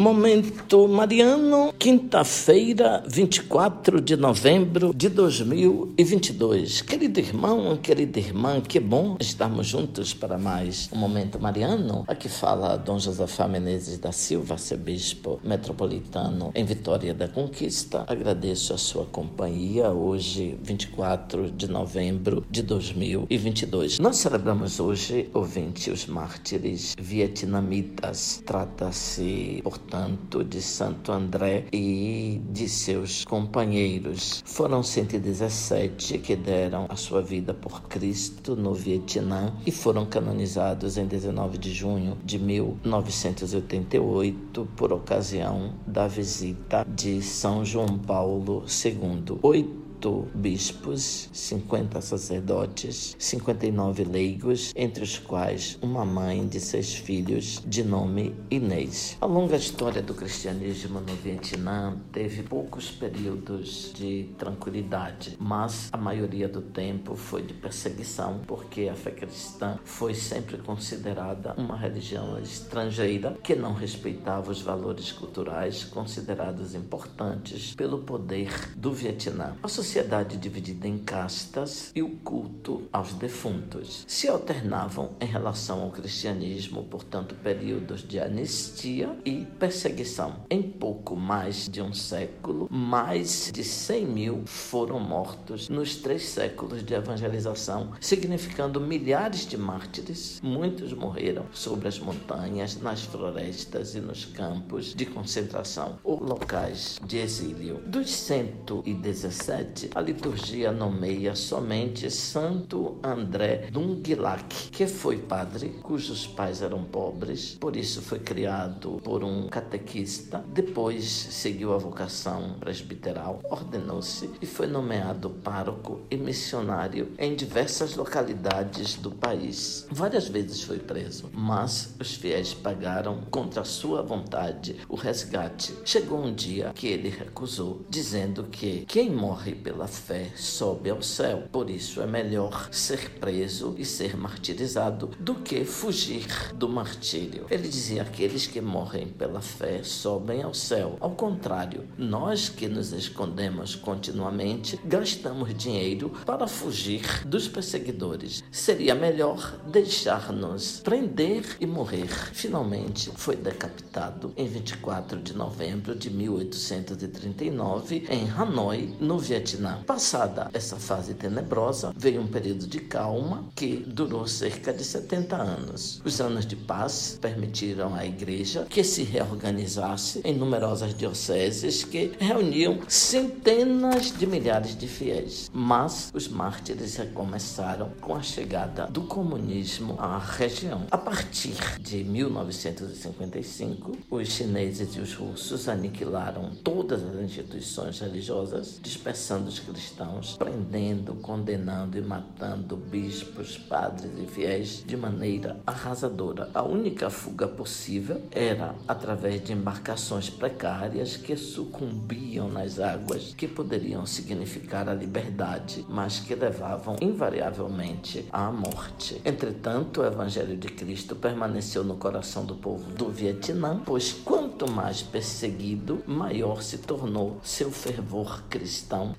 Momento Mariano, quinta-feira, 24 de novembro de 2022. Querido irmão, querida irmã, que bom estarmos juntos para mais um Momento Mariano. Aqui fala Dom Josafá Menezes da Silva, arcebispo metropolitano em Vitória da Conquista. Agradeço a sua companhia hoje, 24 de novembro de 2022. Nós celebramos hoje, ouvinte, os mártires vietnamitas. Trata-se, portanto, portanto, de Santo André e de seus companheiros. Foram 117 que deram a sua vida por Cristo no Vietnã e foram canonizados em 19 de junho de 1988 por ocasião da visita de São João Paulo II. Oito bispos, 50 sacerdotes, 59 leigos, entre os quais uma mãe de seis filhos de nome Inês. A longa história do cristianismo no Vietnã teve poucos períodos de tranquilidade, mas a maioria do tempo foi de perseguição, porque a fé cristã foi sempre considerada uma religião estrangeira que não respeitava os valores culturais considerados importantes pelo poder do Vietnã. Sociedade dividida em castas e o culto aos defuntos se alternavam em relação ao cristianismo, portanto, períodos de anistia e perseguição. Em pouco mais de um século, mais de 100 mil foram mortos nos três séculos de evangelização, significando milhares de mártires. Muitos morreram sobre as montanhas, nas florestas e nos campos de concentração ou locais de exílio. Dos 117, a liturgia nomeia somente Santo André Dunglac, que foi padre, cujos pais eram pobres, por isso foi criado por um catequista. Depois seguiu a vocação presbiteral, ordenou-se e foi nomeado pároco e missionário em diversas localidades do país. Várias vezes foi preso, mas os fiéis pagaram contra sua vontade o resgate. Chegou um dia que ele recusou, dizendo que quem morre pela fé sobe ao céu. Por isso é melhor ser preso e ser martirizado do que fugir do martírio. Ele dizia: aqueles que morrem pela fé sobem ao céu. Ao contrário, nós que nos escondemos continuamente gastamos dinheiro para fugir dos perseguidores. Seria melhor deixar-nos prender e morrer. Finalmente foi decapitado em 24 de novembro de 1839 em Hanoi, no Vietnã. Passada essa fase tenebrosa, veio um período de calma que durou cerca de 70 anos. Os anos de paz permitiram à igreja que se reorganizasse em numerosas dioceses que reuniam centenas de milhares de fiéis. Mas os mártires recomeçaram com a chegada do comunismo à região. A partir de 1955, os chineses e os russos aniquilaram todas as instituições religiosas, dispersando os cristãos, prendendo, condenando e matando bispos, padres e fiéis de maneira arrasadora. A única fuga possível era através de embarcações precárias que sucumbiam nas águas, que poderiam significar a liberdade, mas que levavam invariavelmente à morte. Entretanto, o Evangelho de Cristo permaneceu no coração do povo do Vietnã, pois quanto mais perseguido, maior se tornou seu fervor cristão,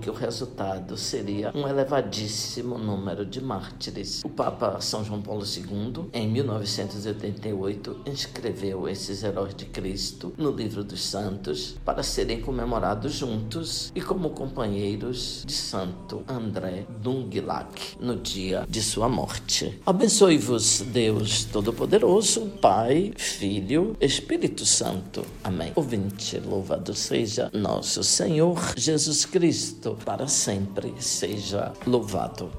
que o resultado seria um elevadíssimo número de mártires. O Papa São João Paulo II, em 1988, inscreveu esses heróis de Cristo no livro dos santos para serem comemorados juntos e como companheiros de Santo André Dunglac no dia de sua morte. Abençoe-vos, Deus Todo-Poderoso, Pai, Filho, Espírito Santo. Amém. Ouvinte, louvado seja nosso Senhor Jesus Cristo, para sempre seja louvado.